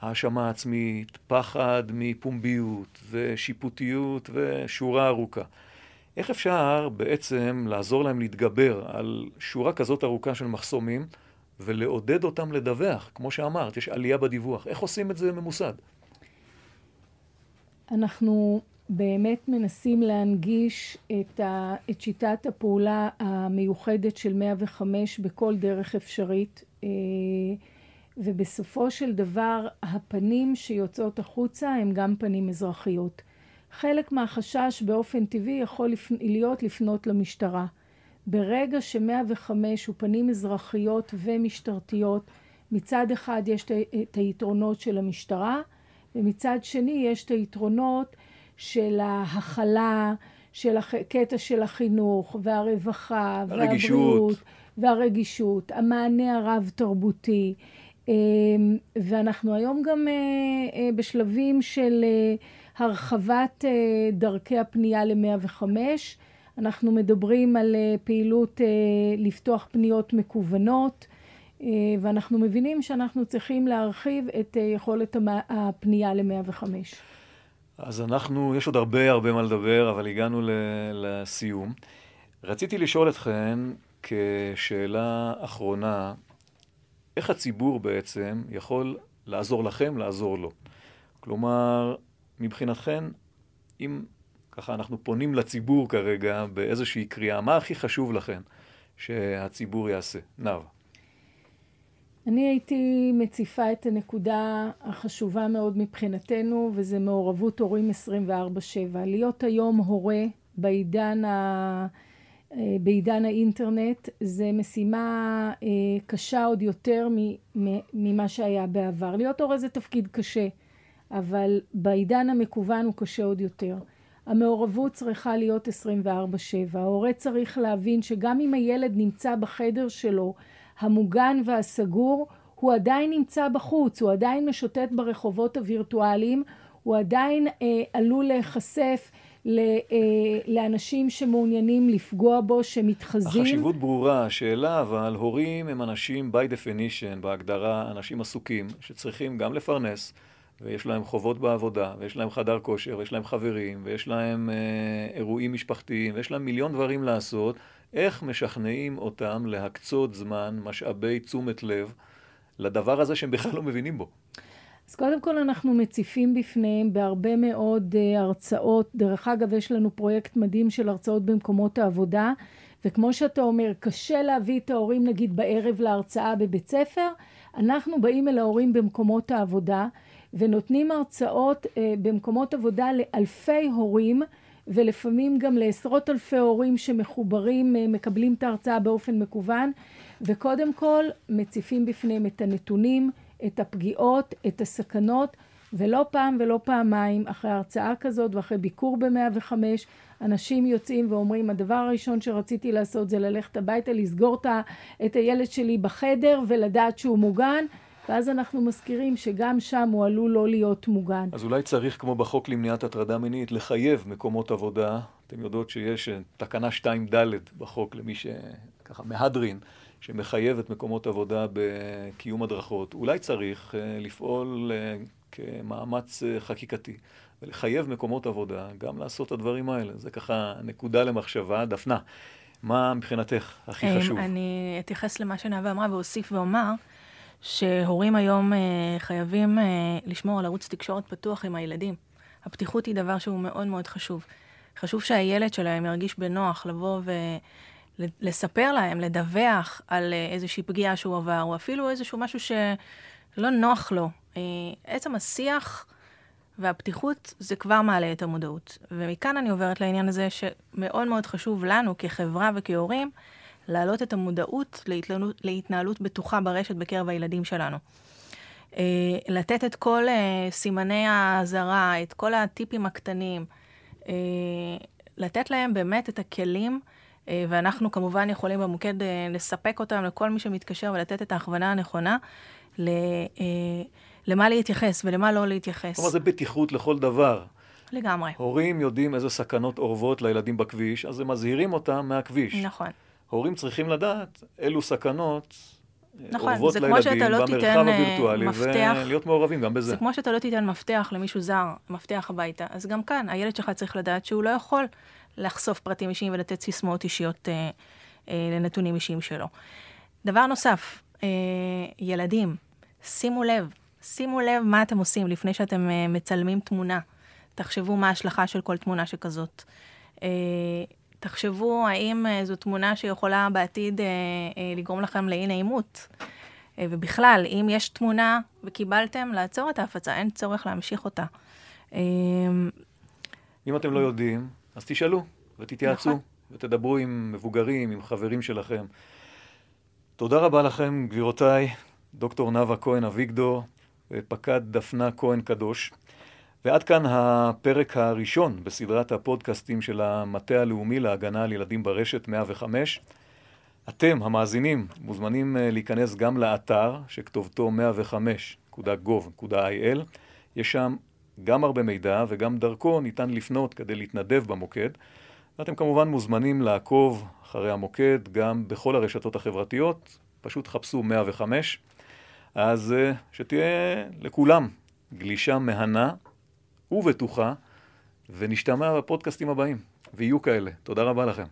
האשמה עצמית, פחד מפומביות ושיפוטיות ושורה ארוכה. איך אפשר בעצם לעזור להם להתגבר על שורה כזאת ארוכה של מחסומים ולעודד אותם לדווח? כמו שאמרת, יש עלייה בדיווח. איך עושים את זה ממוסד? אנחנו באמת מנסים להנגיש את, ה, את שיטת הפעולה המיוחדת של 105 בכל דרך אפשרית. אה, ובסופו של דבר הפנים שיוצאות החוצה הם גם פנים אזרחיות. חלק מהחשש באופן טבעי יכול להיות לפנות למשטרה. ברגע ש-105 הוא פנים אזרחיות ומשטרתיות, מצד אחד יש את היתרונות של המשטרה, ומצד שני יש את היתרונות של ההכלה, של הקטע של החינוך והרווחה הרגישות. והבריאות והרגישות, המענה הרב-תרבותי. אמ, ואנחנו היום גם אה, אה, בשלבים של אה, הרחבת דרכי הפנייה ל-105. אנחנו מדברים על פעילות לפתוח פניות מקוונות, ואנחנו מבינים שאנחנו צריכים להרחיב את יכולת הפנייה ל-105. אז אנחנו, יש עוד הרבה הרבה מה לדבר, אבל הגענו לסיום. רציתי לשאול אתכם כשאלה אחרונה, איך הציבור בעצם יכול לעזור לכם, לעזור לו. כלומר, מבחינתכן, אם ככה אנחנו פונים לציבור כרגע באיזושהי קריאה, מה הכי חשוב לכם שהציבור יעשה? נאוה. אני הייתי מציפה את הנקודה החשובה מאוד מבחינתנו, וזה מעורבות הורים 24/7. להיות היום הורה בעידן ה... אה, בעידן האינטרנט זה משימה אה, קשה עוד יותר ממה שהיה בעבר. להיות הורה זה תפקיד קשה, אבל בעידן המקוון הוא קשה עוד יותר. המעורבות צריכה להיות 24/7. ההורה צריך להבין שגם אם הילד נמצא בחדר שלו המוגן והסגור, הוא עדיין נמצא בחוץ, הוא עדיין משוטט ברחובות הווירטואליים, הוא עדיין אה, עלול להיחשף ל, אה, לאנשים שמעוניינים לפגוע בו, שמתחזים. החשיבות ברורה, השאלה אבל, הורים הם אנשים by definition, בהגדרה, אנשים עסוקים, שצריכים גם לפרנס, ויש להם חובות בעבודה, ויש להם חדר כושר, ויש להם חברים, ויש להם אה, אירועים משפחתיים, ויש להם מיליון דברים לעשות. איך משכנעים אותם להקצות זמן, משאבי תשומת לב, לדבר הזה שהם בכלל לא מבינים בו? אז קודם כל אנחנו מציפים בפניהם בהרבה מאוד uh, הרצאות. דרך אגב, יש לנו פרויקט מדהים של הרצאות במקומות העבודה, וכמו שאתה אומר, קשה להביא את ההורים נגיד בערב להרצאה בבית ספר. אנחנו באים אל ההורים במקומות העבודה, ונותנים הרצאות uh, במקומות עבודה לאלפי הורים. ולפעמים גם לעשרות אלפי הורים שמחוברים, uh, מקבלים את ההרצאה באופן מקוון, וקודם כל מציפים בפניהם את הנתונים, את הפגיעות, את הסכנות, ולא פעם ולא פעמיים, אחרי הרצאה כזאת ואחרי ביקור ב-105, אנשים יוצאים ואומרים, הדבר הראשון שרציתי לעשות זה ללכת הביתה, לסגור את הילד שלי בחדר ולדעת שהוא מוגן. ואז אנחנו מזכירים שגם שם הוא עלול לא להיות מוגן. אז אולי צריך, כמו בחוק למניעת הטרדה מינית, לחייב מקומות עבודה. אתם יודעות שיש אה, תקנה 2ד בחוק למי שככה מהדרין. שמחייב את מקומות עבודה בקיום הדרכות, אולי צריך אה, לפעול אה, כמאמץ חקיקתי ולחייב מקומות עבודה גם לעשות את הדברים האלה. זה ככה נקודה למחשבה. דפנה, מה מבחינתך הכי חשוב? אני אתייחס למה שנאווה אמרה ואוסיף ואומר שהורים היום חייבים לשמור על ערוץ תקשורת פתוח עם הילדים. הפתיחות היא דבר שהוא מאוד מאוד חשוב. חשוב שהילד שלהם ירגיש בנוח לבוא ו... לספר להם, לדווח על אה, איזושהי פגיעה שהוא עבר, או אפילו איזשהו משהו שלא נוח לו. אה, עצם השיח והפתיחות זה כבר מעלה את המודעות. ומכאן אני עוברת לעניין הזה שמאוד מאוד חשוב לנו כחברה וכהורים להעלות את המודעות להתנהלות, להתנהלות בטוחה ברשת בקרב הילדים שלנו. אה, לתת את כל סימני האזהרה, את כל הטיפים הקטנים, לתת להם באמת את הכלים. אה, ואנחנו כמובן יכולים במוקד אה, לספק אותם לכל מי שמתקשר ולתת את ההכוונה הנכונה ל, אה, למה להתייחס ולמה לא להתייחס. כלומר, זה בטיחות לכל דבר. לגמרי. הורים יודעים איזה סכנות אורבות לילדים בכביש, אז הם מזהירים אותם מהכביש. נכון. הורים צריכים לדעת אילו סכנות נכון, אורבות זה לילדים כמו שאתה לא במרחב הווירטואלי, מפתח, ולהיות מעורבים גם בזה. זה כמו שאתה לא תיתן מפתח למישהו זר, מפתח הביתה. אז גם כאן, הילד שלך צריך לדעת שהוא לא יכול לחשוף פרטים אישיים ולתת סיסמאות אישיות אה, אה, לנתונים אישיים שלו. דבר נוסף, אה, ילדים, שימו לב, שימו לב מה אתם עושים לפני שאתם אה, מצלמים תמונה. תחשבו מה ההשלכה של כל תמונה שכזאת. אה, תחשבו האם אה, זו תמונה שיכולה בעתיד אה, אה, לגרום לכם לאי נעימות. ובכלל, אם יש תמונה וקיבלתם, לעצור את ההפצה, אין צורך להמשיך אותה. אה, אם אתם לא יודעים, אז תשאלו ותתייעצו, נכון. ותדברו עם מבוגרים, עם חברים שלכם. תודה רבה לכם, גבירותיי, דוקטור נאוה כהן אביגדור ופקד דפנה כהן קדוש. ועד כאן הפרק הראשון בסדרת הפודקאסטים של המטה הלאומי להגנה על ילדים ברשת 105. אתם, המאזינים, מוזמנים אה, להיכנס גם לאתר שכתובתו 105.gov.il. יש שם גם הרבה מידע וגם דרכו ניתן לפנות כדי להתנדב במוקד. ואתם כמובן מוזמנים לעקוב אחרי המוקד גם בכל הרשתות החברתיות, פשוט חפשו 105. אז אה, שתהיה לכולם גלישה מהנה ובטוחה, ונשתמע בפודקאסטים הבאים, ויהיו כאלה. תודה רבה לכם.